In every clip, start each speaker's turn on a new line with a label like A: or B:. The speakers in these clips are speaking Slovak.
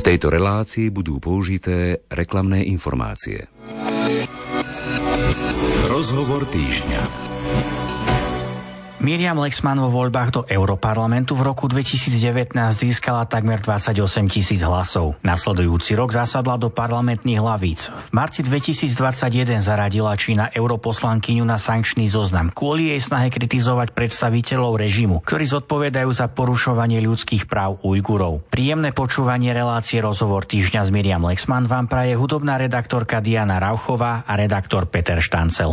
A: V tejto relácii budú použité reklamné informácie. Rozhovor týždňa.
B: Miriam Lexman vo voľbách do Europarlamentu v roku 2019 získala takmer 28 tisíc hlasov. Nasledujúci rok zasadla do parlamentných hlavíc. V marci 2021 zaradila Čína europoslankyňu na sankčný zoznam kvôli jej snahe kritizovať predstaviteľov režimu, ktorí zodpovedajú za porušovanie ľudských práv Ujgurov. Príjemné počúvanie relácie Rozhovor týždňa s Miriam Lexman vám praje hudobná redaktorka Diana Rauchová a redaktor Peter Štancel.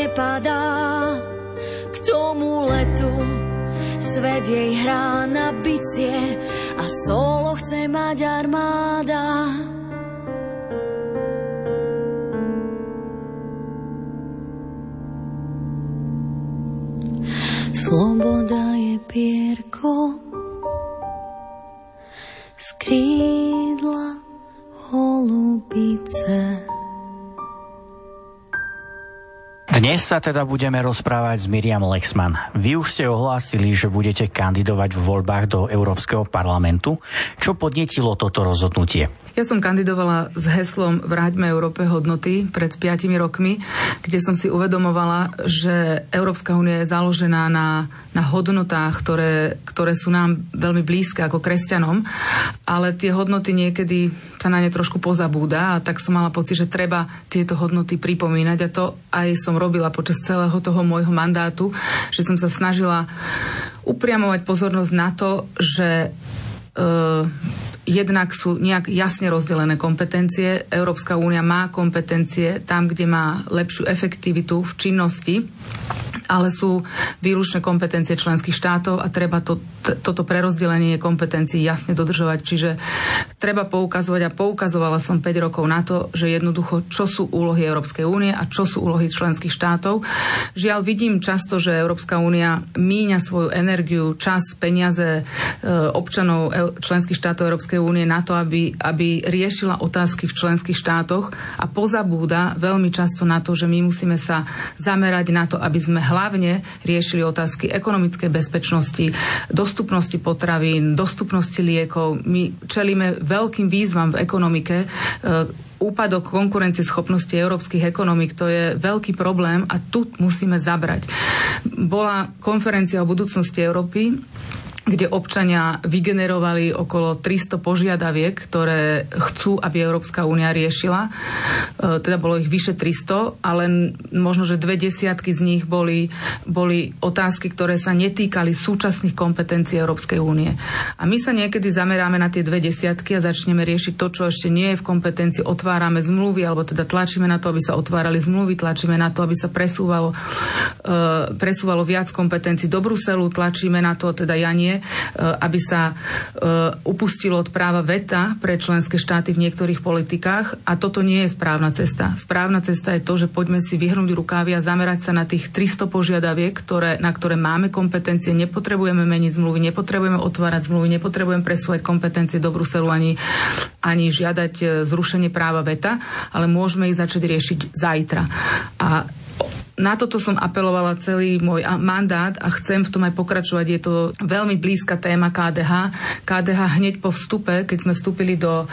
C: nepadá k tomu letu. Svet jej hrá na bicie a solo chce mať armáda. Sloboda je pierko z krídla holubice.
B: Dnes sa teda budeme rozprávať s Miriam Lexman. Vy už ste ohlásili, že budete kandidovať v voľbách do Európskeho parlamentu. Čo podnetilo toto rozhodnutie?
D: Ja som kandidovala s heslom Vráťme Európe hodnoty pred 5 rokmi, kde som si uvedomovala, že Európska únia je založená na, na hodnotách, ktoré, ktoré sú nám veľmi blízke ako kresťanom, ale tie hodnoty niekedy sa na ne trošku pozabúda a tak som mala pocit, že treba tieto hodnoty pripomínať a to aj som robila počas celého toho môjho mandátu, že som sa snažila upriamovať pozornosť na to, že e, jednak sú nejak jasne rozdelené kompetencie. Európska únia má kompetencie tam, kde má lepšiu efektivitu v činnosti ale sú výlučné kompetencie členských štátov a treba to, t- toto prerozdelenie kompetencií jasne dodržovať. Čiže treba poukazovať a poukazovala som 5 rokov na to, že jednoducho, čo sú úlohy Európskej únie a čo sú úlohy členských štátov. Žiaľ, vidím často, že Európska únia míňa svoju energiu, čas, peniaze e, občanov členských štátov Európskej únie na to, aby, aby riešila otázky v členských štátoch a pozabúda veľmi často na to, že my musíme sa zamerať na to, aby sme hlavne riešili otázky ekonomickej bezpečnosti, dostupnosti potravín, dostupnosti liekov. My čelíme veľkým výzvam v ekonomike, e, úpadok konkurencie schopnosti európskych ekonomik, to je veľký problém a tu musíme zabrať. Bola konferencia o budúcnosti Európy kde občania vygenerovali okolo 300 požiadaviek, ktoré chcú, aby Európska únia riešila. E, teda bolo ich vyše 300, ale možno, že dve desiatky z nich boli, boli otázky, ktoré sa netýkali súčasných kompetencií Európskej únie. A my sa niekedy zameráme na tie dve desiatky a začneme riešiť to, čo ešte nie je v kompetencii. Otvárame zmluvy, alebo teda tlačíme na to, aby sa otvárali zmluvy, tlačíme na to, aby sa presúvalo, e, presúvalo viac kompetencií do Bruselu, tlačíme na to, teda ja nie, E, aby sa e, upustilo od práva veta pre členské štáty v niektorých politikách a toto nie je správna cesta. Správna cesta je to, že poďme si vyhrnúť rukávy a zamerať sa na tých 300 požiadaviek, ktoré, na ktoré máme kompetencie. Nepotrebujeme meniť zmluvy, nepotrebujeme otvárať zmluvy, nepotrebujeme presúvať kompetencie do Bruselu ani, ani žiadať e, zrušenie práva veta, ale môžeme ich začať riešiť zajtra. A na toto som apelovala celý môj mandát a chcem v tom aj pokračovať. Je to veľmi blízka téma KDH. KDH hneď po vstupe, keď sme vstúpili do,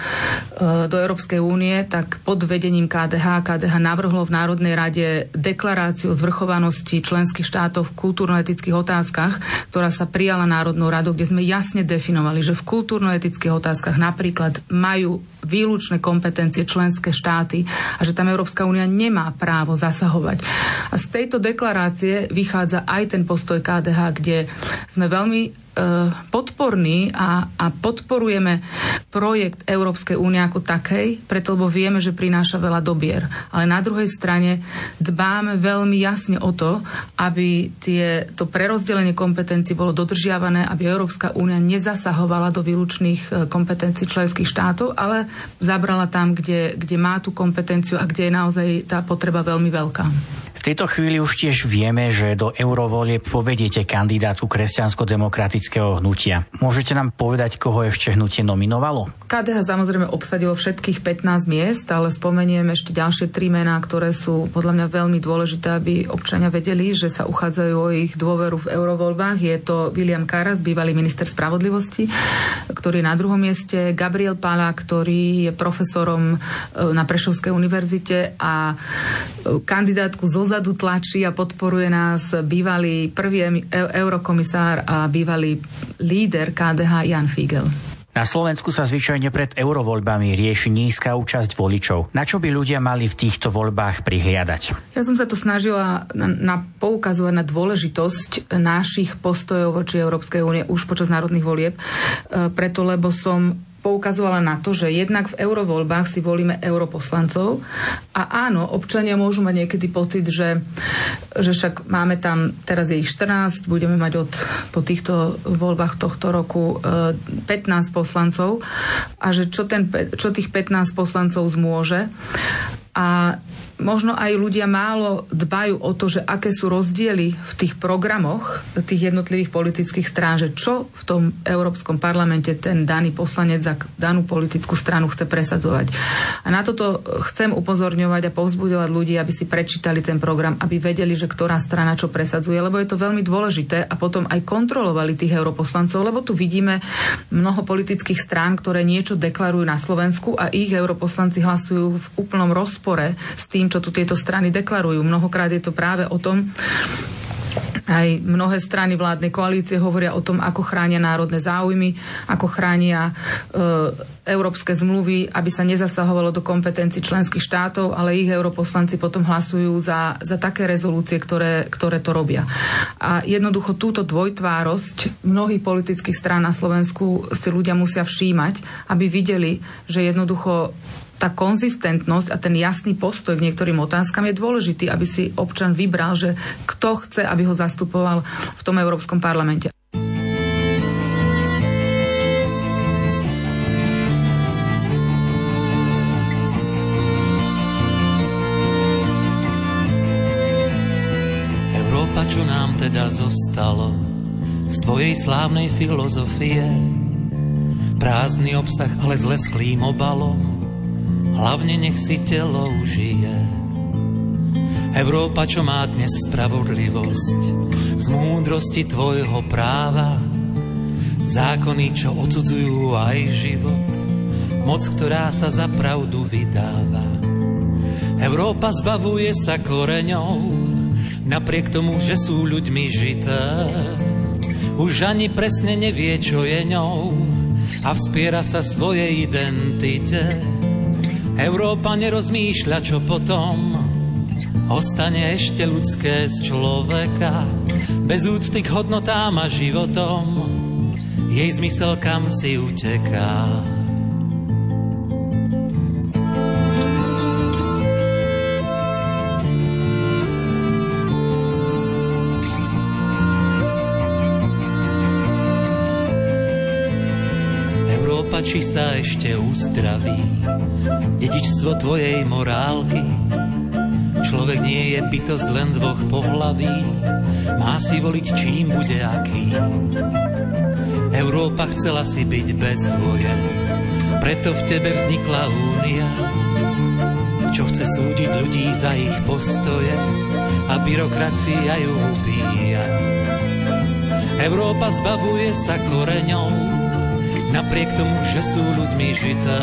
D: e, do Európskej únie, tak pod vedením KDH, KDH navrhlo v Národnej rade deklaráciu o zvrchovanosti členských štátov v kultúrno-etických otázkach, ktorá sa prijala Národnou radou, kde sme jasne definovali, že v kultúrno-etických otázkach napríklad majú výlučné kompetencie členské štáty a že tam Európska únia nemá právo zasahovať. A z tejto deklarácie vychádza aj ten postoj KDH, kde sme veľmi podporní a, a podporujeme projekt Európskej únie ako takej, preto lebo vieme, že prináša veľa dobier. Ale na druhej strane dbáme veľmi jasne o to, aby tie, to prerozdelenie kompetencií bolo dodržiavané, aby Európska únia nezasahovala do výlučných e, kompetencií členských štátov, ale zabrala tam, kde, kde má tú kompetenciu a kde je naozaj tá potreba veľmi veľká.
B: V tejto chvíli už tiež vieme, že do eurovolie povediete kandidátu kresťansko-demokratického hnutia. Môžete nám povedať, koho ešte hnutie nominovalo?
D: KDH samozrejme obsadilo všetkých 15 miest, ale spomeniem ešte ďalšie tri mená, ktoré sú podľa mňa veľmi dôležité, aby občania vedeli, že sa uchádzajú o ich dôveru v eurovoľbách. Je to William Karas, bývalý minister spravodlivosti, ktorý je na druhom mieste, Gabriel Pala, ktorý je profesorom e, na Prešovskej univerzite a e, kandidátku zo dozadu tlačí a podporuje nás bývalý prvý eurokomisár a bývalý líder KDH Jan Figel.
B: Na Slovensku sa zvyčajne pred eurovoľbami rieši nízka účasť voličov. Na čo by ľudia mali v týchto voľbách prihliadať?
D: Ja som sa tu snažila na, na poukazovať na dôležitosť našich postojov voči Európskej únie už počas národných volieb, e, preto lebo som poukazovala na to, že jednak v eurovoľbách si volíme europoslancov a áno, občania môžu mať niekedy pocit, že, že však máme tam, teraz je ich 14, budeme mať od, po týchto voľbách tohto roku 15 e, poslancov a že čo, ten, čo tých 15 poslancov zmôže. A možno aj ľudia málo dbajú o to, že aké sú rozdiely v tých programoch tých jednotlivých politických strán, že čo v tom Európskom parlamente ten daný poslanec za danú politickú stranu chce presadzovať. A na toto chcem upozorňovať a povzbudovať ľudí, aby si prečítali ten program, aby vedeli, že ktorá strana čo presadzuje, lebo je to veľmi dôležité a potom aj kontrolovali tých europoslancov, lebo tu vidíme mnoho politických strán, ktoré niečo deklarujú na Slovensku a ich europoslanci hlasujú v úplnom rozpore s tým, tým, čo tu tieto strany deklarujú. Mnohokrát je to práve o tom, aj mnohé strany vládnej koalície hovoria o tom, ako chránia národné záujmy, ako chránia e, európske zmluvy, aby sa nezasahovalo do kompetencií členských štátov, ale ich europoslanci potom hlasujú za, za také rezolúcie, ktoré, ktoré to robia. A jednoducho túto dvojtvárosť mnohých politických strán na Slovensku si ľudia musia všímať, aby videli, že jednoducho tá konzistentnosť a ten jasný postoj k niektorým otázkam je dôležitý, aby si občan vybral, že kto chce, aby ho zastupoval v tom Európskom parlamente.
E: Európa, čo nám teda zostalo z tvojej slávnej filozofie? Prázdny obsah, ale s lesklým obalom hlavne nech si telo užije. Európa, čo má dnes spravodlivosť, z múdrosti tvojho práva, zákony, čo odsudzujú aj život, moc, ktorá sa za pravdu vydáva. Európa zbavuje sa koreňov, napriek tomu, že sú ľuďmi žité. Už ani presne nevie, čo je ňou a vspiera sa svojej identite Európa nerozmýšľa, čo potom ostane ešte ľudské z človeka. Bez úcty k hodnotám a životom jej zmysel kam si uteká. Či sa ešte uzdraví dedičstvo tvojej morálky. Človek nie je bytosť len dvoch pohlaví, má si voliť čím bude aký. Európa chcela si byť bez svoje, preto v tebe vznikla únia, čo chce súdiť ľudí za ich postoje, a byrokracia ju ubíja. Európa zbavuje sa koreňov, napriek tomu, že sú ľuďmi žité.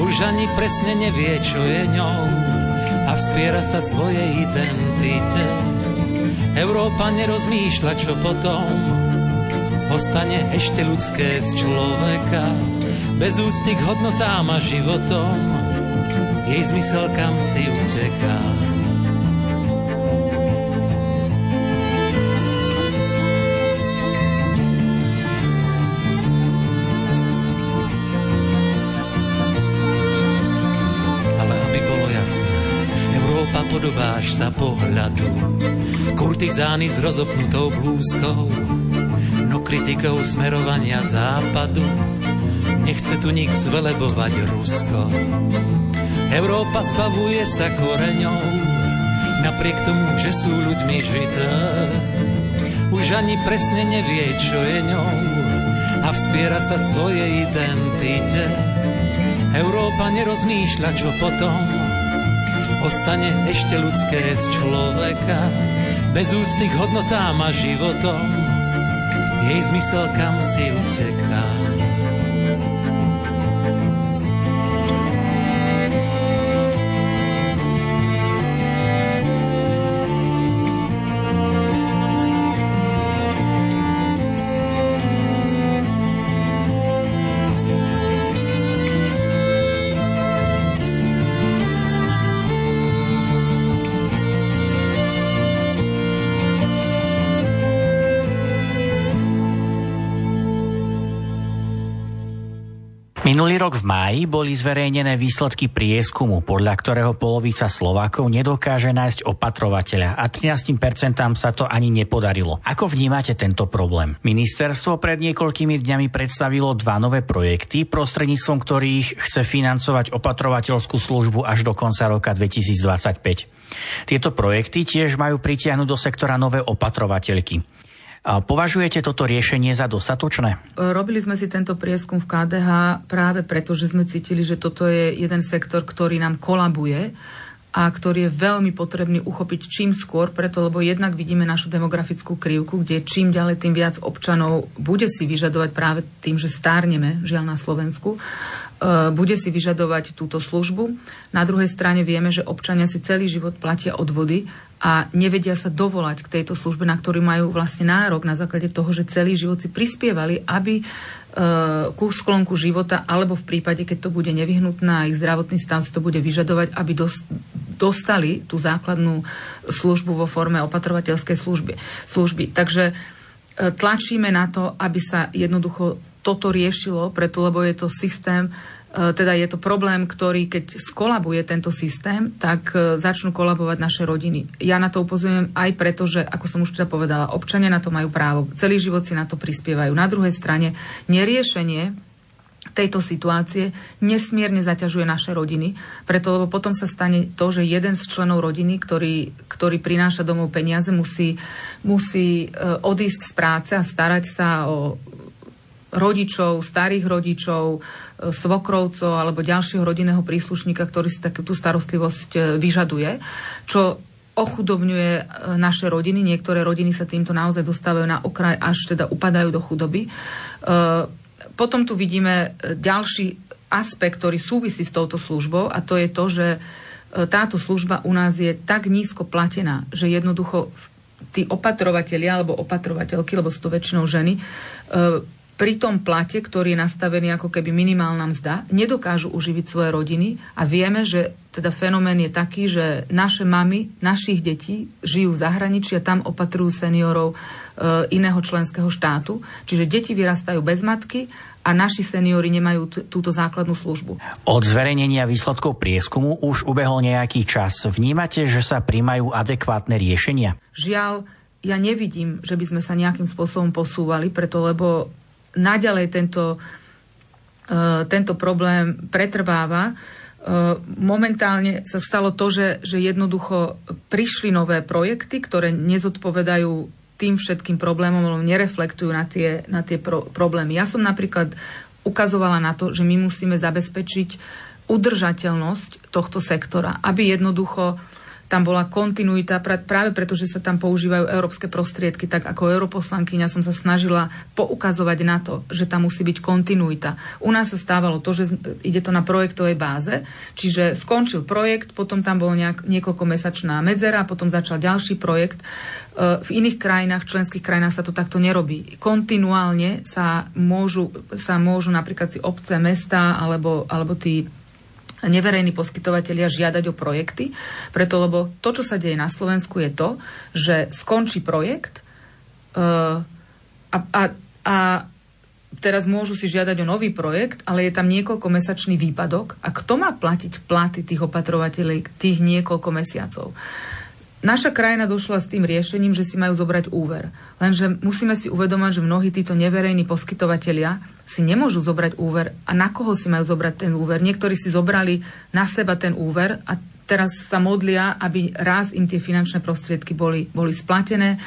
E: Už ani presne nevie, čo je ňou a vspiera sa svojej identite. Európa nerozmýšľa, čo potom ostane ešte ľudské z človeka, bez úcty k hodnotám a životom, jej zmysel kam si uteká. Podobáš sa pohľadu. Kurtizány s rozopnutou blúzkou, no kritikou smerovania západu. Nechce tu nik zvelebovať Rusko. Európa zbavuje sa koreňou, napriek tomu, že sú ľuďmi žité. Už ani presne nevie, čo je ňou a vspiera sa svojej identite. Európa nerozmýšľa, čo potom, ostane ešte ľudské z človeka, bez úcty k hodnotám a životom, jej zmysel kam si uteká.
B: Minulý rok v máji boli zverejnené výsledky prieskumu, podľa ktorého polovica Slovákov nedokáže nájsť opatrovateľa a 13% sa to ani nepodarilo. Ako vnímate tento problém? Ministerstvo pred niekoľkými dňami predstavilo dva nové projekty, prostredníctvom ktorých chce financovať opatrovateľskú službu až do konca roka 2025. Tieto projekty tiež majú pritiahnuť do sektora nové opatrovateľky. Považujete toto riešenie za dostatočné?
D: Robili sme si tento prieskum v KDH práve preto, že sme cítili, že toto je jeden sektor, ktorý nám kolabuje a ktorý je veľmi potrebný uchopiť čím skôr, preto lebo jednak vidíme našu demografickú krivku, kde čím ďalej tým viac občanov bude si vyžadovať práve tým, že stárneme, žiaľ na Slovensku, e, bude si vyžadovať túto službu. Na druhej strane vieme, že občania si celý život platia odvody a nevedia sa dovolať k tejto službe, na ktorú majú vlastne nárok na základe toho, že celý život si prispievali, aby e, ku sklonku života, alebo v prípade, keď to bude nevyhnutné a ich zdravotný stav si to bude vyžadovať, aby dos, dostali tú základnú službu vo forme opatrovateľskej služby. služby. Takže e, tlačíme na to, aby sa jednoducho toto riešilo, preto lebo je to systém, E, teda je to problém, ktorý keď skolabuje tento systém, tak e, začnú kolabovať naše rodiny. Ja na to upozorujem aj preto, že, ako som už teda povedala, občania na to majú právo, celý život si na to prispievajú. Na druhej strane, neriešenie tejto situácie nesmierne zaťažuje naše rodiny, preto lebo potom sa stane to, že jeden z členov rodiny, ktorý, ktorý prináša domov peniaze, musí, musí e, odísť z práce a starať sa o rodičov, starých rodičov, e, svokrovcov alebo ďalšieho rodinného príslušníka, ktorý si takú starostlivosť e, vyžaduje, čo ochudobňuje e, naše rodiny. Niektoré rodiny sa týmto naozaj dostávajú na okraj, až teda upadajú do chudoby. Potom tu vidíme ďalší aspekt, ktorý súvisí s touto službou a to je to, že táto služba u nás je tak nízko platená, že jednoducho tí opatrovatelia alebo opatrovateľky, lebo sú to väčšinou ženy, pri tom plate, ktorý je nastavený ako keby minimálna mzda, nedokážu uživiť svoje rodiny a vieme, že teda fenomén je taký, že naše mamy našich detí žijú v zahraničí a tam opatrujú seniorov e, iného členského štátu. Čiže deti vyrastajú bez matky a naši seniori nemajú t- túto základnú službu.
B: Od zverejnenia výsledkov prieskumu už ubehol nejaký čas. Vnímate, že sa príjmajú adekvátne riešenia?
D: Žiaľ, ja nevidím, že by sme sa nejakým spôsobom posúvali, preto lebo naďalej tento, uh, tento problém pretrváva. Uh, momentálne sa stalo to, že, že jednoducho prišli nové projekty, ktoré nezodpovedajú tým všetkým problémom, lebo nereflektujú na tie, na tie pro, problémy. Ja som napríklad ukazovala na to, že my musíme zabezpečiť udržateľnosť tohto sektora, aby jednoducho tam bola kontinuita, práve preto, že sa tam používajú európske prostriedky, tak ako europoslankyňa som sa snažila poukazovať na to, že tam musí byť kontinuita. U nás sa stávalo to, že ide to na projektovej báze, čiže skončil projekt, potom tam bolo nejak, niekoľkomesačná medzera, potom začal ďalší projekt. E, v iných krajinách, členských krajinách sa to takto nerobí. Kontinuálne sa môžu, sa môžu napríklad si obce, mesta alebo, alebo tí neverejní poskytovateľia žiadať o projekty, preto lebo to, čo sa deje na Slovensku, je to, že skončí projekt uh, a, a, a teraz môžu si žiadať o nový projekt, ale je tam niekoľko mesačný výpadok a kto má platiť platy tých opatrovateľov tých niekoľko mesiacov? Naša krajina došla s tým riešením, že si majú zobrať úver. Lenže musíme si uvedomať, že mnohí títo neverejní poskytovatelia si nemôžu zobrať úver. A na koho si majú zobrať ten úver? Niektorí si zobrali na seba ten úver a teraz sa modlia, aby raz im tie finančné prostriedky boli, boli splatené.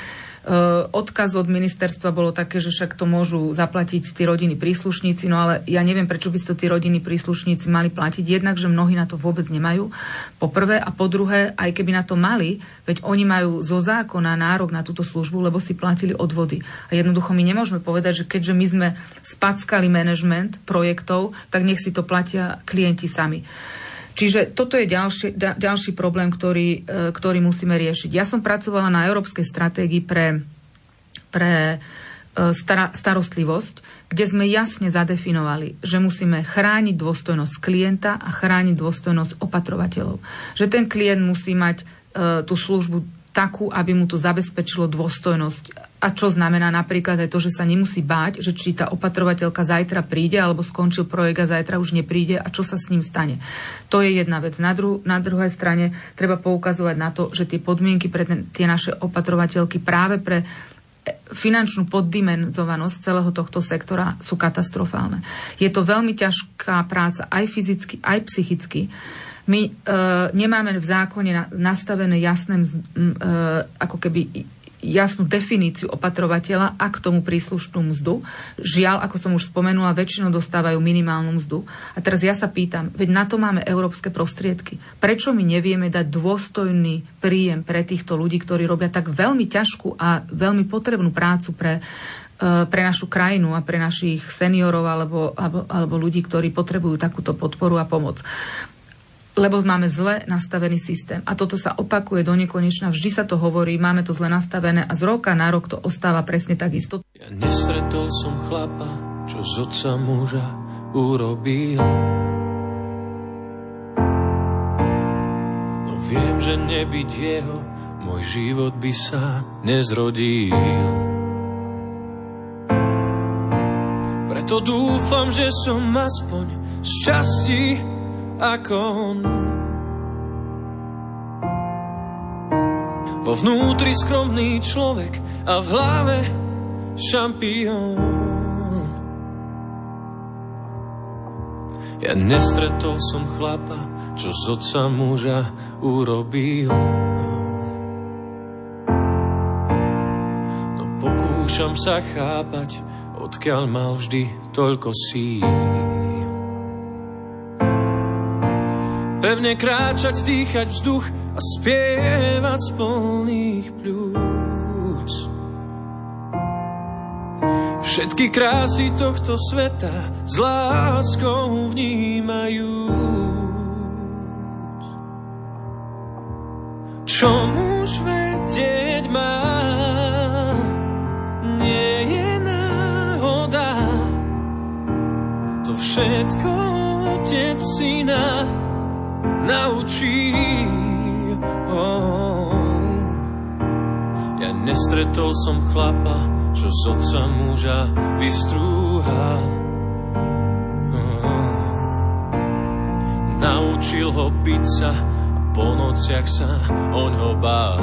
D: Eh, odkaz od ministerstva bolo také, že však to môžu zaplatiť tí rodiny príslušníci, no ale ja neviem, prečo by to tí rodiny príslušníci mali platiť. Jednak, že mnohí na to vôbec nemajú. Po prvé a po druhé, aj keby na to mali, veď oni majú zo zákona nárok na túto službu, lebo si platili odvody. A jednoducho my nemôžeme povedať, že keďže my sme spackali manažment projektov, tak nech si to platia klienti sami. Čiže toto je ďalší, ďalší problém, ktorý, e, ktorý musíme riešiť. Ja som pracovala na európskej stratégii pre, pre e, star, starostlivosť, kde sme jasne zadefinovali, že musíme chrániť dôstojnosť klienta a chrániť dôstojnosť opatrovateľov. Že ten klient musí mať e, tú službu takú, aby mu to zabezpečilo dôstojnosť. A čo znamená napríklad aj to, že sa nemusí báť, že či tá opatrovateľka zajtra príde alebo skončil projekt a zajtra už nepríde a čo sa s ním stane. To je jedna vec. Na, dru- na druhej strane treba poukazovať na to, že tie podmienky pre ten, tie naše opatrovateľky práve pre finančnú poddimenzovanosť celého tohto sektora sú katastrofálne. Je to veľmi ťažká práca aj fyzicky, aj psychicky. My e, nemáme v zákone na, nastavené jasné, e, ako keby jasnú definíciu opatrovateľa a k tomu príslušnú mzdu. Žiaľ, ako som už spomenula, väčšinou dostávajú minimálnu mzdu. A teraz ja sa pýtam, veď na to máme európske prostriedky. Prečo my nevieme dať dôstojný príjem pre týchto ľudí, ktorí robia tak veľmi ťažkú a veľmi potrebnú prácu pre, e, pre našu krajinu a pre našich seniorov alebo, alebo, alebo ľudí, ktorí potrebujú takúto podporu a pomoc lebo máme zle nastavený systém. A toto sa opakuje do nekonečna, vždy sa to hovorí, máme to zle nastavené a z roka na rok to ostáva presne takisto.
F: Ja nestretol som chlapa, čo z otca muža urobil. No viem, že nebyť jeho, môj život by sa nezrodil. Preto dúfam, že som aspoň z časti ako on. Vo vnútri skromný človek a v hlave šampión. Ja nestretol som chlapa, čo z otca muža urobil. No pokúšam sa chápať, odkiaľ mal vždy toľko síl. Pevne kráčať, dýchať vzduch a spievať z plných pľúc. Všetky krásy tohto sveta s láskou vnímajú. Čo muž vedieť má, nie je náhoda. To všetko otec syna naučí. Oh. Ja nestretol som chlapa, čo z otca muža vystrúhal. Oh. Naučil ho byť sa po nociach sa oňho bál.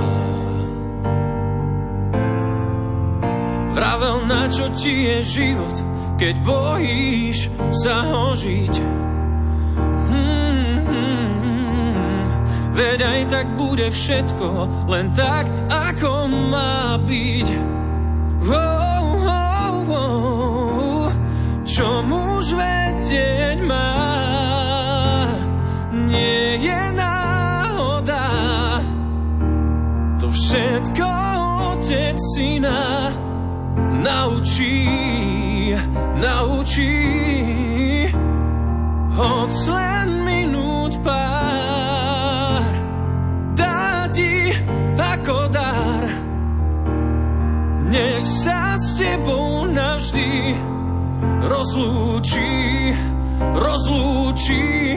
F: Vravel, na čo ti je život, keď bojíš sa ho žiť. Veď aj tak bude všetko len tak, ako má byť. Oh, oh, oh, čo muž vedieť má, nie je náhoda. To všetko otec syna naučí, naučí. Hoď len minút pár. Než sa s tebou navždy rozlúči, rozlúči.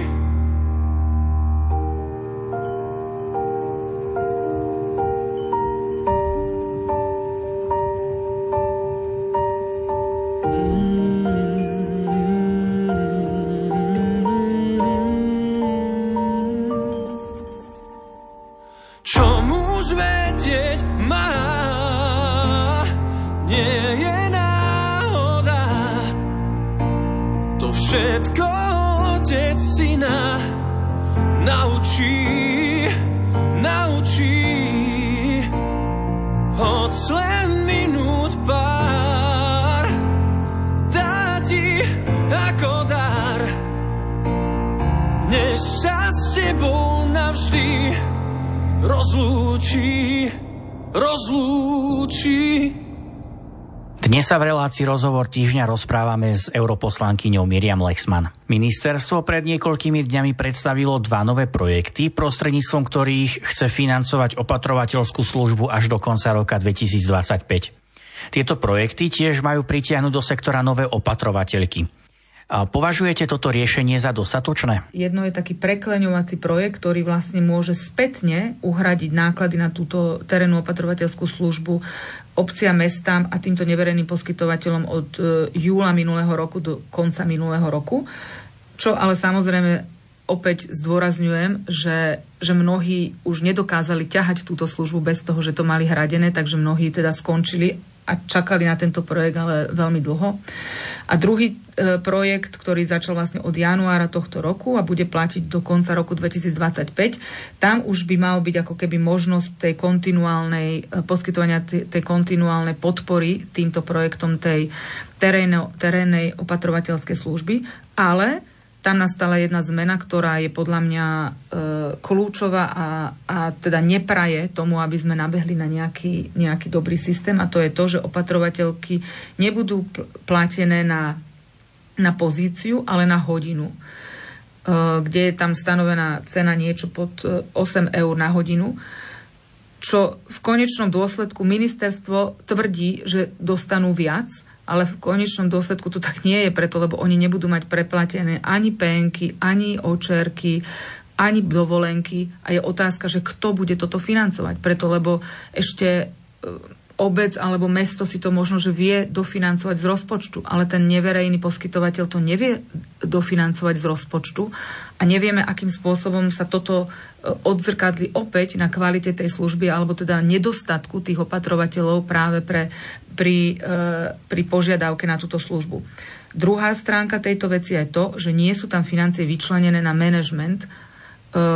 B: Sa v relácii rozhovor týždňa rozprávame s europoslankyňou Miriam Lexman. Ministerstvo pred niekoľkými dňami predstavilo dva nové projekty, prostredníctvom ktorých chce financovať opatrovateľskú službu až do konca roka 2025. Tieto projekty tiež majú pritiahnuť do sektora nové opatrovateľky. Považujete toto riešenie za dostatočné?
D: Jedno je taký prekleňovací projekt, ktorý vlastne môže spätne uhradiť náklady na túto terénnu opatrovateľskú službu obcia, mestám a týmto neverejným poskytovateľom od e, júla minulého roku do konca minulého roku. Čo ale samozrejme opäť zdôrazňujem, že, že mnohí už nedokázali ťahať túto službu bez toho, že to mali hradené, takže mnohí teda skončili a čakali na tento projekt ale veľmi dlho. A druhý e, projekt, ktorý začal vlastne od januára tohto roku a bude platiť do konca roku 2025, tam už by mal byť ako keby možnosť tej kontinuálnej, e, poskytovania tej, tej kontinuálnej podpory týmto projektom tej terénnej, opatrovateľskej služby, ale tam nastala jedna zmena, ktorá je podľa mňa e, kľúčová a, a teda nepraje tomu, aby sme nabehli na nejaký, nejaký dobrý systém a to je to, že opatrovateľky nebudú pl- platené na, na pozíciu, ale na hodinu, e, kde je tam stanovená cena niečo pod 8 e, eur na hodinu čo v konečnom dôsledku ministerstvo tvrdí, že dostanú viac, ale v konečnom dôsledku to tak nie je preto, lebo oni nebudú mať preplatené ani penky, ani očerky, ani dovolenky a je otázka, že kto bude toto financovať. Preto, lebo ešte e, obec alebo mesto si to možno, že vie dofinancovať z rozpočtu, ale ten neverejný poskytovateľ to nevie dofinancovať z rozpočtu a nevieme, akým spôsobom sa toto odzrkadli opäť na kvalite tej služby alebo teda nedostatku tých opatrovateľov práve pre pri, e, pri požiadavke na túto službu. Druhá stránka tejto veci je to, že nie sú tam financie vyčlenené na management e,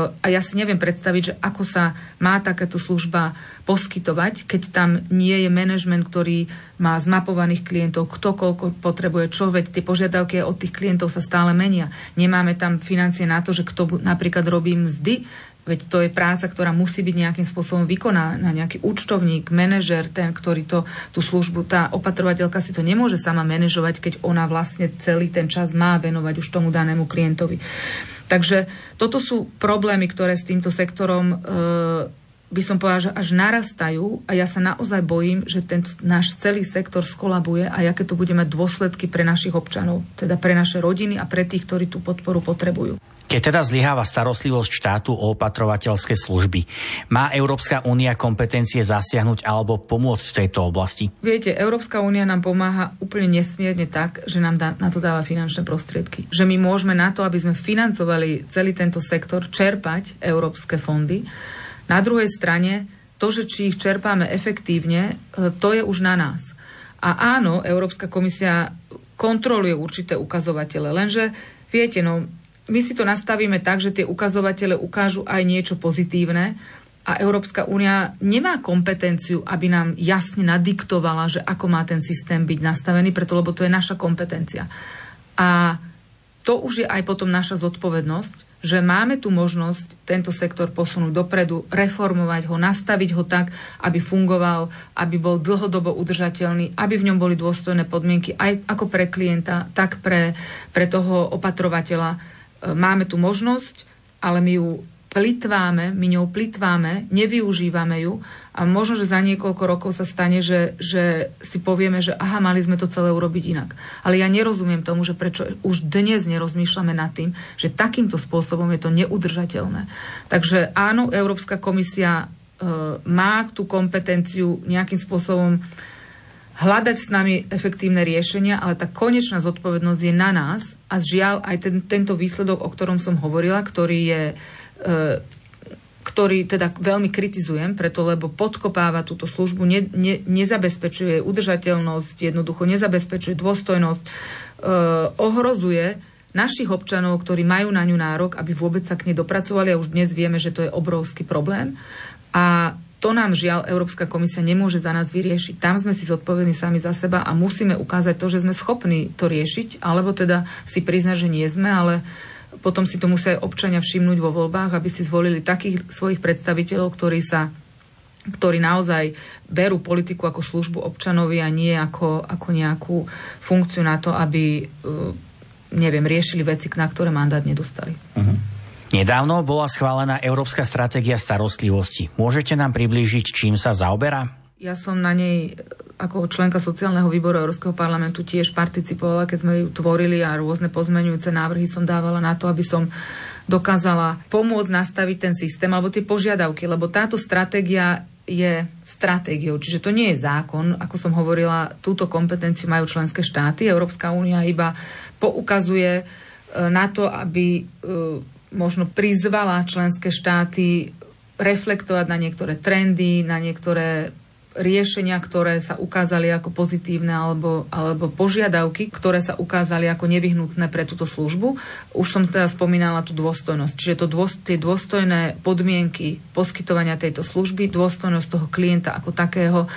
D: a ja si neviem predstaviť, že ako sa má takáto služba poskytovať, keď tam nie je manažment, ktorý má zmapovaných klientov, kto koľko potrebuje, čo, veď tie požiadavky od tých klientov sa stále menia. Nemáme tam financie na to, že kto napríklad robí mzdy Veď to je práca, ktorá musí byť nejakým spôsobom vykonaná. Nejaký účtovník, manažer, ten, ktorý to, tú službu, tá opatrovateľka si to nemôže sama manažovať, keď ona vlastne celý ten čas má venovať už tomu danému klientovi. Takže toto sú problémy, ktoré s týmto sektorom e, by som povedala, že až narastajú a ja sa naozaj bojím, že ten náš celý sektor skolabuje a aké to bude mať dôsledky pre našich občanov, teda pre naše rodiny a pre tých, ktorí tú podporu potrebujú.
B: Keď teda zlyháva starostlivosť štátu o opatrovateľské služby, má Európska únia kompetencie zasiahnuť alebo pomôcť v tejto oblasti?
D: Viete, Európska únia nám pomáha úplne nesmierne tak, že nám dá, na to dáva finančné prostriedky. Že my môžeme na to, aby sme financovali celý tento sektor, čerpať európske fondy. Na druhej strane, to, že či ich čerpáme efektívne, e, to je už na nás. A áno, Európska komisia kontroluje určité ukazovatele, lenže viete, no my si to nastavíme tak, že tie ukazovatele ukážu aj niečo pozitívne a Európska únia nemá kompetenciu, aby nám jasne nadiktovala, že ako má ten systém byť nastavený, preto lebo to je naša kompetencia. A to už je aj potom naša zodpovednosť, že máme tu možnosť tento sektor posunúť dopredu, reformovať ho, nastaviť ho tak, aby fungoval, aby bol dlhodobo udržateľný, aby v ňom boli dôstojné podmienky aj ako pre klienta, tak pre, pre toho opatrovateľa. E, máme tu možnosť, ale my ju plitváme, my ňou plitváme, nevyužívame ju a možno, že za niekoľko rokov sa stane, že, že si povieme, že aha, mali sme to celé urobiť inak. Ale ja nerozumiem tomu, že prečo už dnes nerozmýšľame nad tým, že takýmto spôsobom je to neudržateľné. Takže áno, Európska komisia e, má tú kompetenciu nejakým spôsobom hľadať s nami efektívne riešenia, ale tá konečná zodpovednosť je na nás a žiaľ aj ten, tento výsledok, o ktorom som hovorila, ktorý je E, ktorý teda veľmi kritizujem, preto lebo podkopáva túto službu, ne, ne, nezabezpečuje udržateľnosť, jednoducho nezabezpečuje dôstojnosť, e, ohrozuje našich občanov, ktorí majú na ňu nárok, aby vôbec sa k nej dopracovali a už dnes vieme, že to je obrovský problém. A to nám žiaľ Európska komisia nemôže za nás vyriešiť. Tam sme si zodpovední sami za seba a musíme ukázať to, že sme schopní to riešiť, alebo teda si priznať, že nie sme, ale potom si to musia aj občania všimnúť vo voľbách, aby si zvolili takých svojich predstaviteľov, ktorí sa ktorí naozaj berú politiku ako službu občanovi a nie ako, ako nejakú funkciu na to, aby uh, neviem, riešili veci, na ktoré mandát nedostali. Uh-huh.
B: Nedávno bola schválená Európska stratégia starostlivosti. Môžete nám priblížiť, čím sa zaoberá?
D: Ja som na nej ako členka sociálneho výboru Európskeho parlamentu tiež participovala, keď sme ju tvorili a rôzne pozmeňujúce návrhy som dávala na to, aby som dokázala pomôcť nastaviť ten systém alebo tie požiadavky, lebo táto stratégia je stratégiou, čiže to nie je zákon. Ako som hovorila, túto kompetenciu majú členské štáty. Európska únia iba poukazuje e, na to, aby e, možno prizvala členské štáty reflektovať na niektoré trendy, na niektoré riešenia, ktoré sa ukázali ako pozitívne alebo, alebo požiadavky, ktoré sa ukázali ako nevyhnutné pre túto službu. Už som teda spomínala tú dôstojnosť. Čiže to dôs, tie dôstojné podmienky poskytovania tejto služby, dôstojnosť toho klienta ako takého,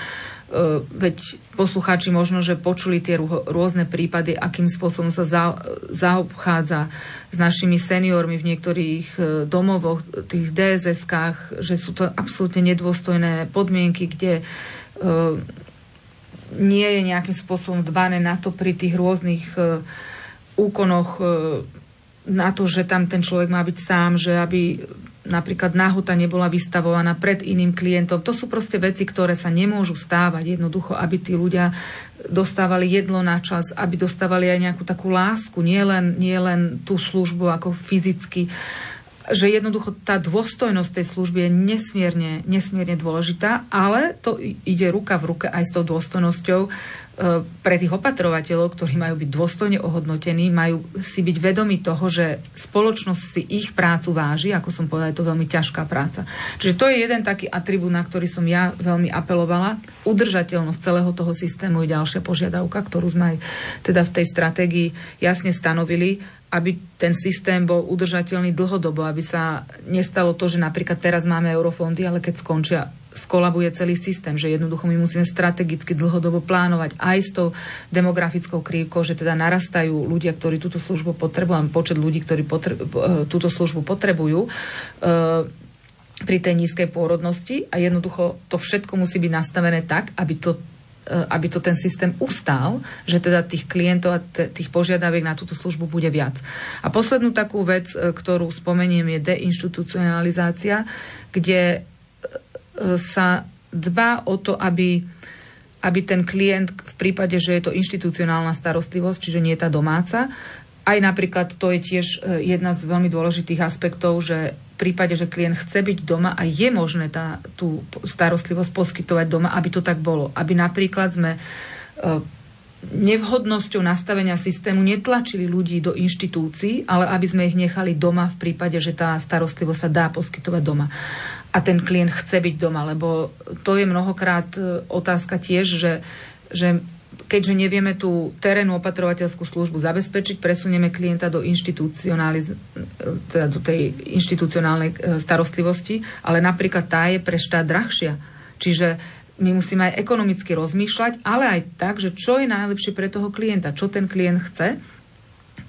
D: veď poslucháči možno, že počuli tie rôzne prípady, akým spôsobom sa za, zaobchádza s našimi seniormi v niektorých e, domovoch, tých DSS-kách, že sú to absolútne nedôstojné podmienky, kde uh, nie je nejakým spôsobom dbané na to pri tých rôznych úkonoch na to, že tam ten človek má byť sám, že aby napríklad nahota nebola vystavovaná pred iným klientom. To sú proste veci, ktoré sa nemôžu stávať jednoducho, aby tí ľudia dostávali jedlo na čas, aby dostávali aj nejakú takú lásku, nie len, nie len tú službu ako fyzicky. Že jednoducho tá dôstojnosť tej služby je nesmierne, nesmierne dôležitá, ale to ide ruka v ruke aj s tou dôstojnosťou E, pre tých opatrovateľov, ktorí majú byť dôstojne ohodnotení, majú si byť vedomi toho, že spoločnosť si ich prácu váži, ako som povedala, je to veľmi ťažká práca. Čiže to je jeden taký atribút, na ktorý som ja veľmi apelovala. Udržateľnosť celého toho systému je ďalšia požiadavka, ktorú sme aj teda v tej stratégii jasne stanovili aby ten systém bol udržateľný dlhodobo, aby sa nestalo to, že napríklad teraz máme eurofondy, ale keď skončia, skolabuje celý systém, že jednoducho my musíme strategicky dlhodobo plánovať aj s tou demografickou krívkou, že teda narastajú ľudia, ktorí túto službu potrebujú, počet ľudí, ktorí potre- e, túto službu potrebujú. E, pri tej nízkej pôrodnosti a jednoducho to všetko musí byť nastavené tak, aby to aby to ten systém ustál, že teda tých klientov a tých požiadaviek na túto službu bude viac. A poslednú takú vec, e, ktorú spomeniem, je deinstitucionalizácia, kde e, sa dbá o to, aby, aby ten klient v prípade, že je to inštitucionálna starostlivosť, čiže nie je tá domáca, aj napríklad to je tiež jedna z veľmi dôležitých aspektov, že prípade, že klient chce byť doma a je možné tá, tú starostlivosť poskytovať doma, aby to tak bolo. Aby napríklad sme e, nevhodnosťou nastavenia systému netlačili ľudí do inštitúcií, ale aby sme ich nechali doma v prípade, že tá starostlivosť sa dá poskytovať doma. A ten klient chce byť doma, lebo to je mnohokrát e, otázka tiež, že, že keďže nevieme tú terénnu opatrovateľskú službu zabezpečiť, presunieme klienta do, teda do tej inštitucionálnej e, starostlivosti, ale napríklad tá je pre štát drahšia. Čiže my musíme aj ekonomicky rozmýšľať, ale aj tak, že čo je najlepšie pre toho klienta, čo ten klient chce.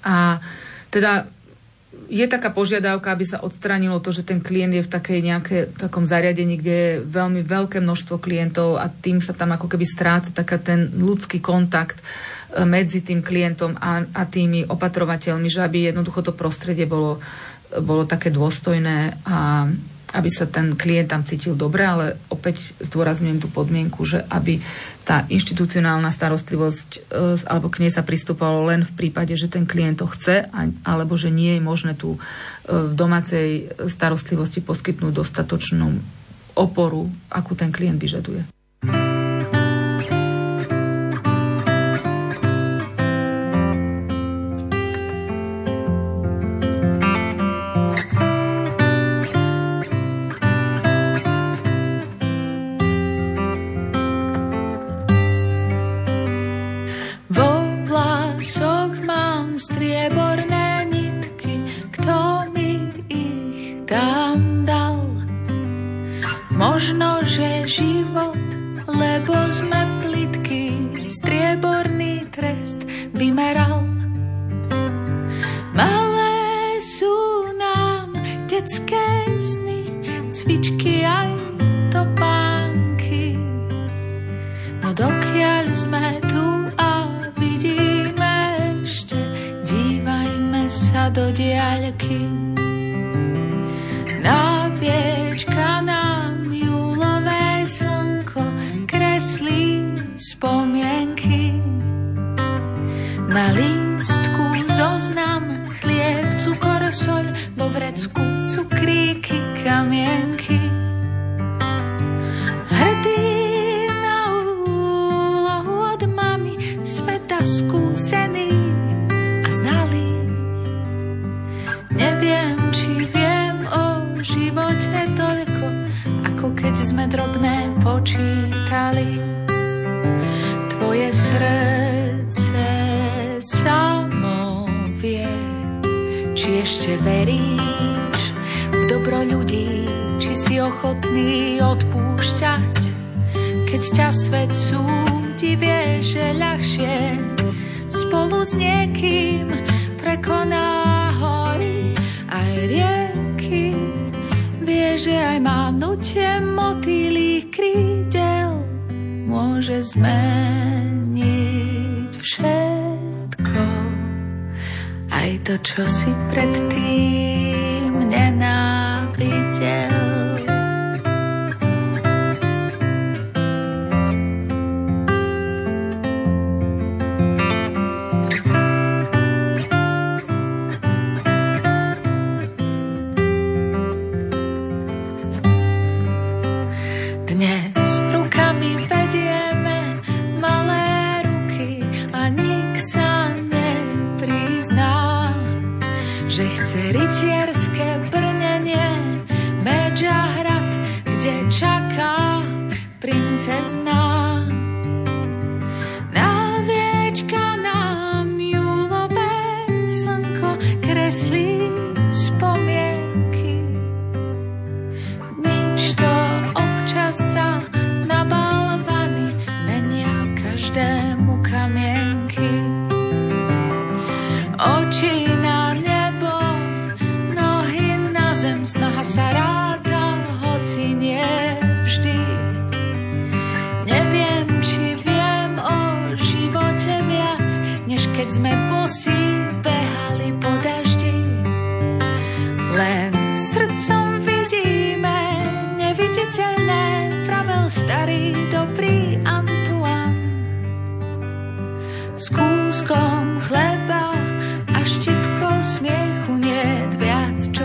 D: A Teda je taká požiadavka, aby sa odstránilo to, že ten klient je v takej nejaké, takom zariadení, kde je veľmi veľké množstvo klientov a tým sa tam ako keby stráca taká ten ľudský kontakt e, medzi tým klientom a, a tými opatrovateľmi, že aby jednoducho to prostredie bolo, bolo také dôstojné a aby sa ten klient tam cítil dobre, ale opäť zdôrazňujem tú podmienku, že aby tá inštitucionálna starostlivosť e, alebo k nej sa pristupovalo len v prípade, že ten klient to chce alebo že nie je možné tu e, v domácej starostlivosti poskytnúť dostatočnú oporu, akú ten klient vyžaduje.
G: primera to, čo si predtým nenávidel.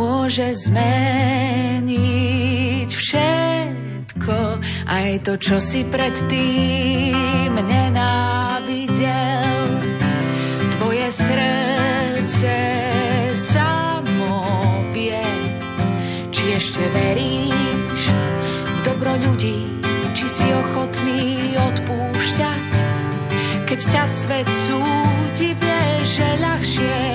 G: môže zmeniť všetko, aj to, čo si predtým nenávidel. Tvoje srdce samo vie, či ešte veríš v dobro ľudí, či si ochotný odpúšťať, keď ťa svet súdi, vie, že ľahšie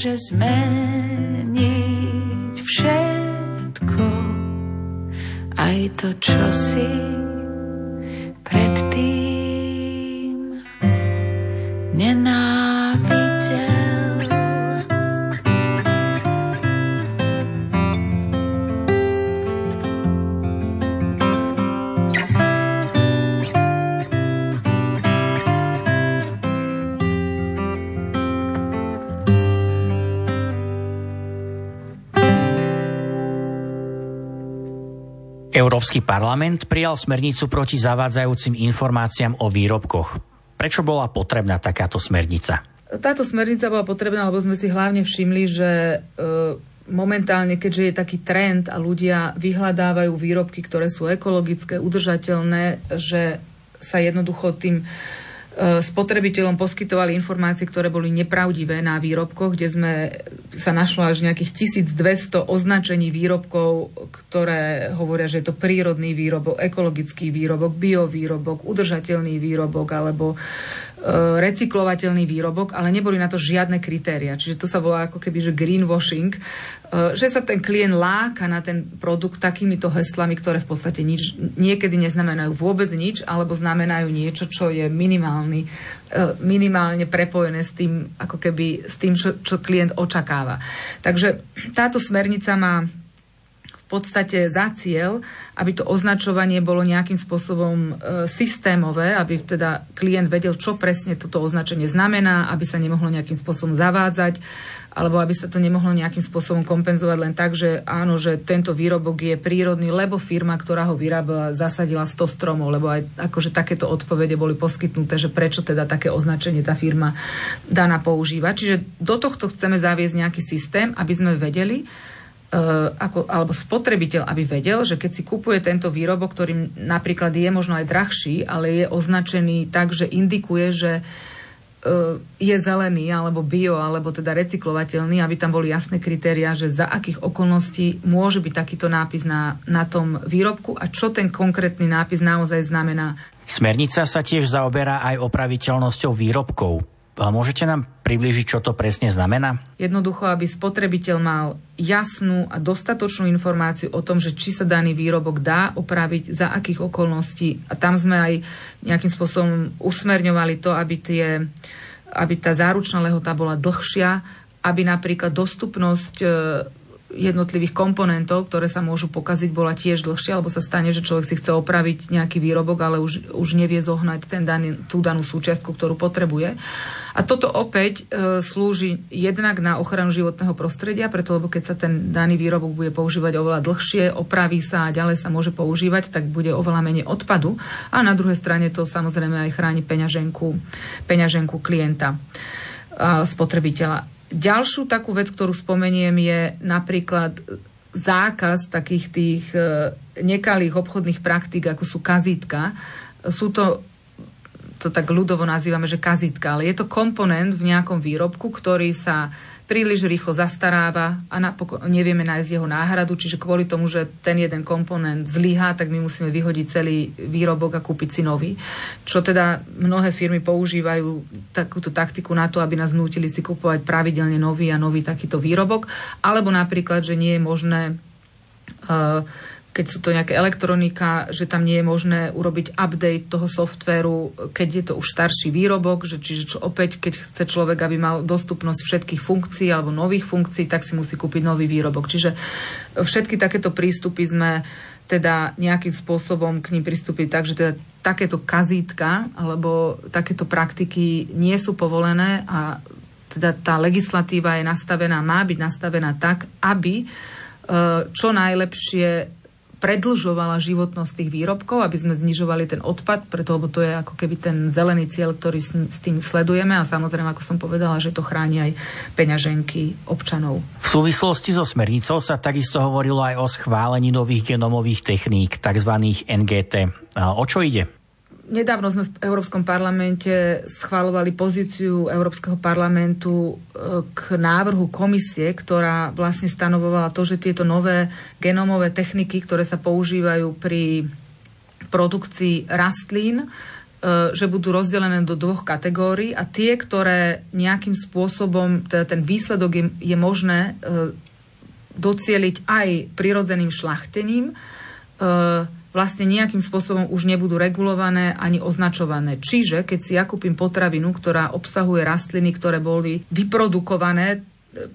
G: môže zmeniť všetko. Aj to, čo si
B: Európsky parlament prijal smernicu proti zavádzajúcim informáciám o výrobkoch. Prečo bola potrebná takáto smernica?
D: Táto smernica bola potrebná, lebo sme si hlavne všimli, že e, momentálne, keďže je taký trend a ľudia vyhľadávajú výrobky, ktoré sú ekologické, udržateľné, že sa jednoducho tým spotrebiteľom poskytovali informácie, ktoré boli nepravdivé na výrobkoch, kde sme sa našlo až nejakých 1200 označení výrobkov, ktoré hovoria, že je to prírodný výrobok, ekologický výrobok, biovýrobok, udržateľný výrobok alebo E, recyklovateľný výrobok, ale neboli na to žiadne kritéria. Čiže to sa volá ako keby, že greenwashing, e, že sa ten klient láka na ten produkt takýmito heslami, ktoré v podstate nič, niekedy neznamenajú vôbec nič, alebo znamenajú niečo, čo je minimálny, e, minimálne prepojené s tým, ako keby, s tým, čo, čo klient očakáva. Takže táto smernica má podstate za cieľ, aby to označovanie bolo nejakým spôsobom e, systémové, aby teda klient vedel, čo presne toto označenie znamená, aby sa nemohlo nejakým spôsobom zavádzať, alebo aby sa to nemohlo nejakým spôsobom kompenzovať len tak, že áno, že tento výrobok je prírodný, lebo firma, ktorá ho vyrábala, zasadila 100 stromov, lebo aj akože takéto odpovede boli poskytnuté, že prečo teda také označenie tá firma daná používa. Čiže do tohto chceme zaviesť nejaký systém, aby sme vedeli, ako, alebo spotrebiteľ, aby vedel, že keď si kupuje tento výrobok, ktorý napríklad je možno aj drahší, ale je označený tak, že indikuje, že eh, je zelený, alebo bio, alebo teda recyklovateľný, aby tam boli jasné kritéria, že za akých okolností môže byť takýto nápis na, na tom výrobku a čo ten konkrétny nápis naozaj znamená.
B: Smernica sa tiež zaoberá aj opraviteľnosťou výrobkov. Môžete nám približiť, čo to presne znamená?
D: Jednoducho, aby spotrebiteľ mal jasnú a dostatočnú informáciu o tom, že či sa daný výrobok dá opraviť, za akých okolností. A tam sme aj nejakým spôsobom usmerňovali to, aby, tie, aby tá záručná lehota bola dlhšia, aby napríklad dostupnosť e, jednotlivých komponentov, ktoré sa môžu pokaziť, bola tiež dlhšia, alebo sa stane, že človek si chce opraviť nejaký výrobok, ale už, už nevie zohnať ten daný, tú danú súčiastku, ktorú potrebuje. A toto opäť e, slúži jednak na ochranu životného prostredia, preto lebo keď sa ten daný výrobok bude používať oveľa dlhšie, opraví sa a ďalej sa môže používať, tak bude oveľa menej odpadu. A na druhej strane to samozrejme aj chráni peňaženku, peňaženku klienta, a spotrebiteľa. Ďalšiu takú vec, ktorú spomeniem, je napríklad zákaz takých tých e, nekalých obchodných praktík, ako sú kazítka. Sú to, to tak ľudovo nazývame, že kazítka, ale je to komponent v nejakom výrobku, ktorý sa príliš rýchlo zastaráva a napokon nevieme nájsť jeho náhradu, čiže kvôli tomu, že ten jeden komponent zlyhá, tak my musíme vyhodiť celý výrobok a kúpiť si nový. Čo teda mnohé firmy používajú takúto taktiku na to, aby nás nútili si kupovať pravidelne nový a nový takýto výrobok, alebo napríklad, že nie je možné uh, keď sú to nejaké elektronika, že tam nie je možné urobiť update toho softvéru, keď je to už starší výrobok, že čiže čo opäť, keď chce človek, aby mal dostupnosť všetkých funkcií alebo nových funkcií, tak si musí kúpiť nový výrobok. Čiže všetky takéto prístupy sme teda nejakým spôsobom k ním pristúpiť tak, že teda takéto kazítka alebo takéto praktiky nie sú povolené a teda tá legislatíva je nastavená, má byť nastavená tak, aby e, čo najlepšie predlžovala životnosť tých výrobkov, aby sme znižovali ten odpad, preto lebo to je ako keby ten zelený cieľ, ktorý s, tým sledujeme a samozrejme, ako som povedala, že to chráni aj peňaženky občanov.
B: V súvislosti so smernicou sa takisto hovorilo aj o schválení nových genomových techník, tzv. NGT. O čo ide?
D: Nedávno sme v Európskom parlamente schvalovali pozíciu Európskeho parlamentu e, k návrhu komisie, ktorá vlastne stanovovala to, že tieto nové genómové techniky, ktoré sa používajú pri produkcii rastlín, e, že budú rozdelené do dvoch kategórií a tie, ktoré nejakým spôsobom, teda ten výsledok je, je možné e, docieliť aj prirodzeným šlachtením, vlastne nejakým spôsobom už nebudú regulované ani označované. Čiže keď si ja kúpim potravinu, ktorá obsahuje rastliny, ktoré boli vyprodukované e,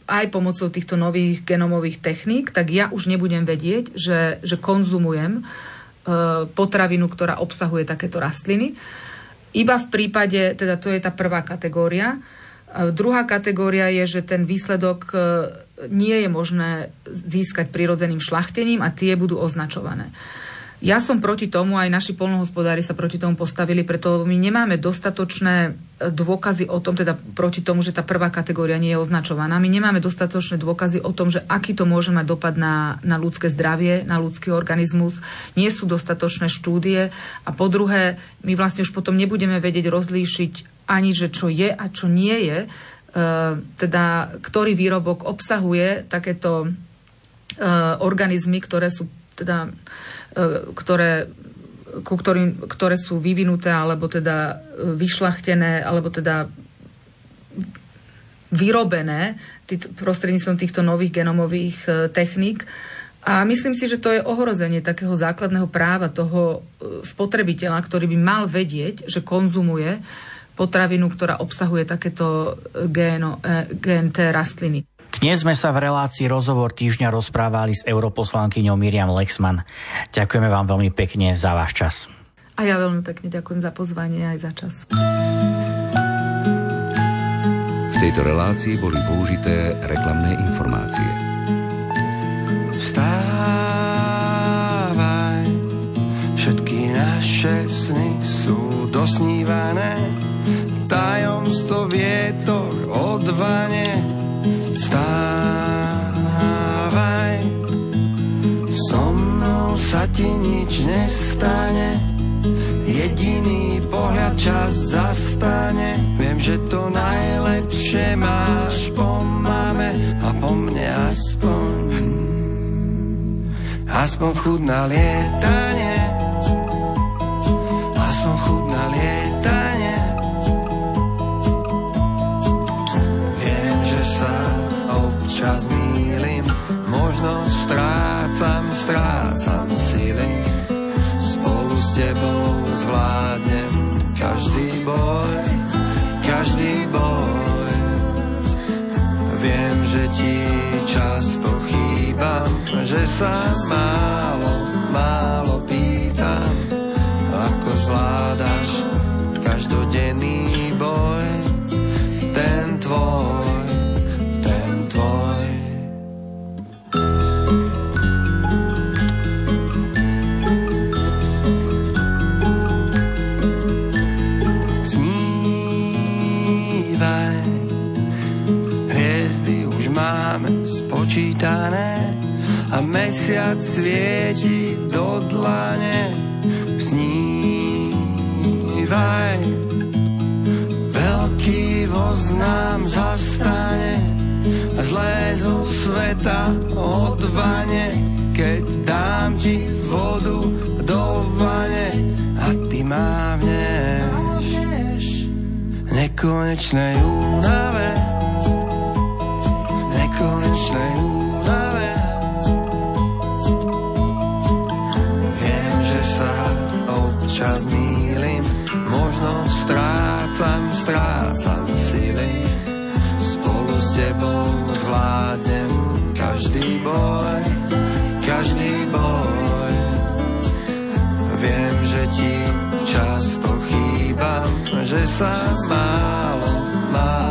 D: aj pomocou týchto nových genomových techník, tak ja už nebudem vedieť, že, že konzumujem e, potravinu, ktorá obsahuje takéto rastliny. Iba v prípade, teda to je tá prvá kategória. A druhá kategória je, že ten výsledok e, nie je možné získať prirodzeným šlachtením a tie budú označované. Ja som proti tomu, aj naši polnohospodári sa proti tomu postavili, preto my nemáme dostatočné e, dôkazy o tom, teda proti tomu, že tá prvá kategória nie je označovaná. My nemáme dostatočné dôkazy o tom, že aký to môže mať dopad na, na ľudské zdravie, na ľudský organizmus. Nie sú dostatočné štúdie. A po druhé, my vlastne už potom nebudeme vedieť rozlíšiť ani, že čo je a čo nie je, e, teda ktorý výrobok obsahuje takéto e, organizmy, ktoré sú teda ktoré, ku ktorým, ktoré sú vyvinuté alebo teda e, vyšlachtené alebo teda vyrobené tý, prostredníctvom týchto nových genomových e, techník. A myslím si, že to je ohrozenie takého základného práva toho spotrebiteľa, ktorý by mal vedieť, že konzumuje potravinu, ktorá obsahuje takéto GNO, GNT rastliny.
B: Dnes sme sa v relácii Rozhovor týždňa rozprávali s europoslankyňou Miriam Lexman. Ďakujeme vám veľmi pekne za váš čas.
D: A ja veľmi pekne ďakujem za pozvanie aj za čas.
A: V tejto relácii boli použité reklamné informácie.
H: Vstávaj, všetky naše sny sú dosnívané, tajomstvo vietor odvane Vstávaj, so mnou sa ti nič nestane, jediný pohľad čas zastane. Viem, že to najlepšie máš po mame a po mne aspoň. Aspoň chud na lietanie, tebou zvládnem každý boj, každý boj. Viem, že ti často chýbam, že sa málo, málo pýtam, ako zvládaš každodenný boj, ten tvoj. A mesiac svieti do dlane. Snívaj, veľký voz nám zastane a zlé zo sveta odvane, keď dám ti vodu do vane a ty mávneš nekonečnej únave často chýbam, že sa málo, málo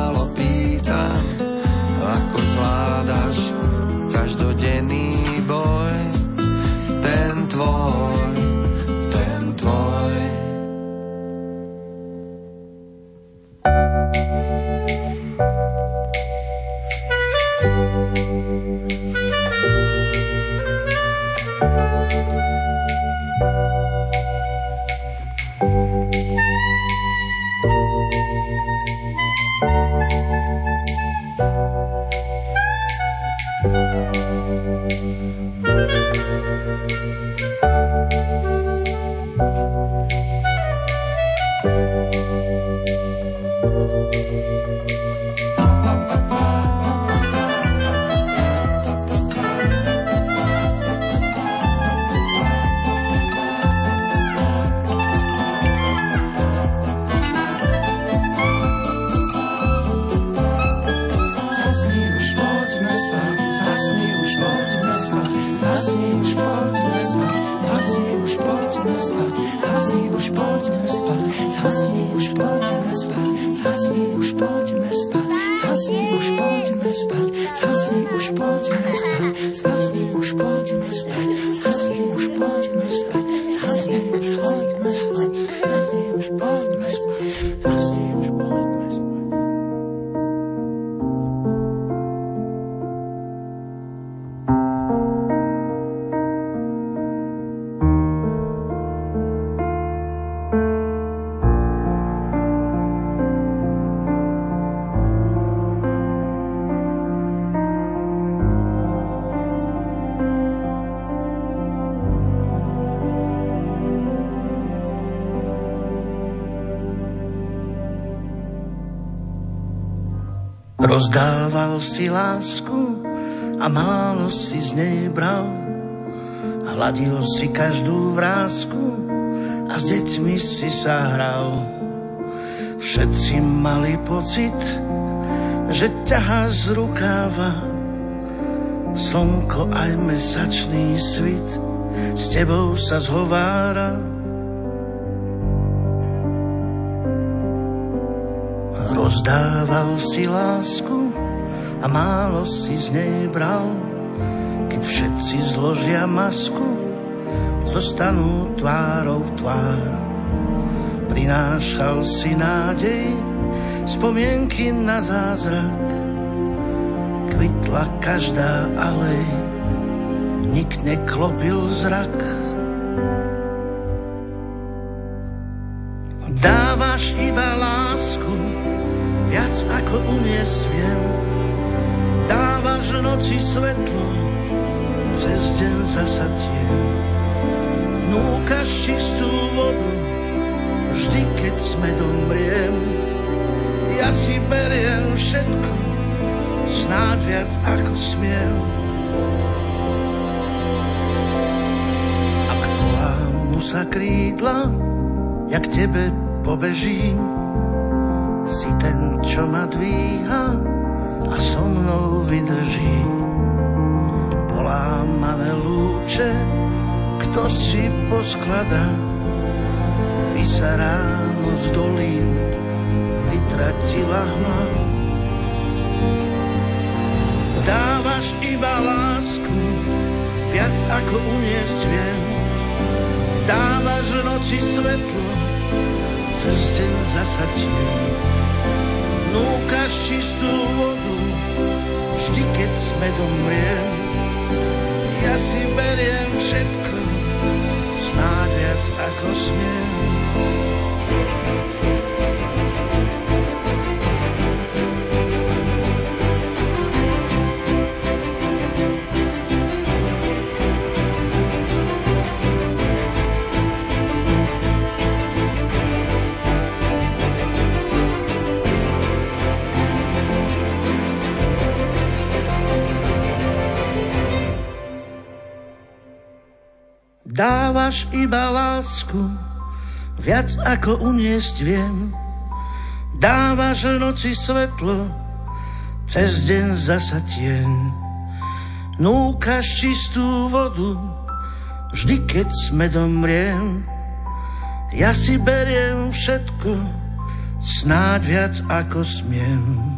I: Rozdával si lásku a málo si z nej bral. Hladil si každú vrázku a s deťmi si sa hral. Všetci mali pocit, že ťahá z rukáva slnko aj mesačný svit s tebou sa zhovára. Rozdával si lásku a málo si z nej bral. Keď všetci zložia masku, zostanú tvárou tvár. Prinášal si nádej, spomienky na zázrak. Kvitla každá alej, nik neklopil zrak. Dávaš iba lásku, viac ako uniesť viem. Dávaš noci svetlo, cez deň zasa tiem. Núkaš čistú vodu, vždy keď sme domriem. Ja si beriem všetko, snáď viac ako smiem. Ak polámu sa krídla, jak tebe pobežím, si ten, čo ma dvíha a so mnou vydrží. Polámané lúče, kto si posklada, by sa ráno z dolín vytratila hma. Dávaš iba lásku, viac ako uniesť viem. Dávaš noci svetlo, cez deň zasadím núkaš čistú vodu, vždy keď sme domriem. Ja si beriem všetko, snáď viac ako smiem. Dávaš iba lásku, viac ako uniesť viem. Dávaš noci svetlo, cez deň zasa tieň. Núkaš čistú vodu, vždy keď sme domriem. Ja si beriem všetko, snáď viac ako smiem.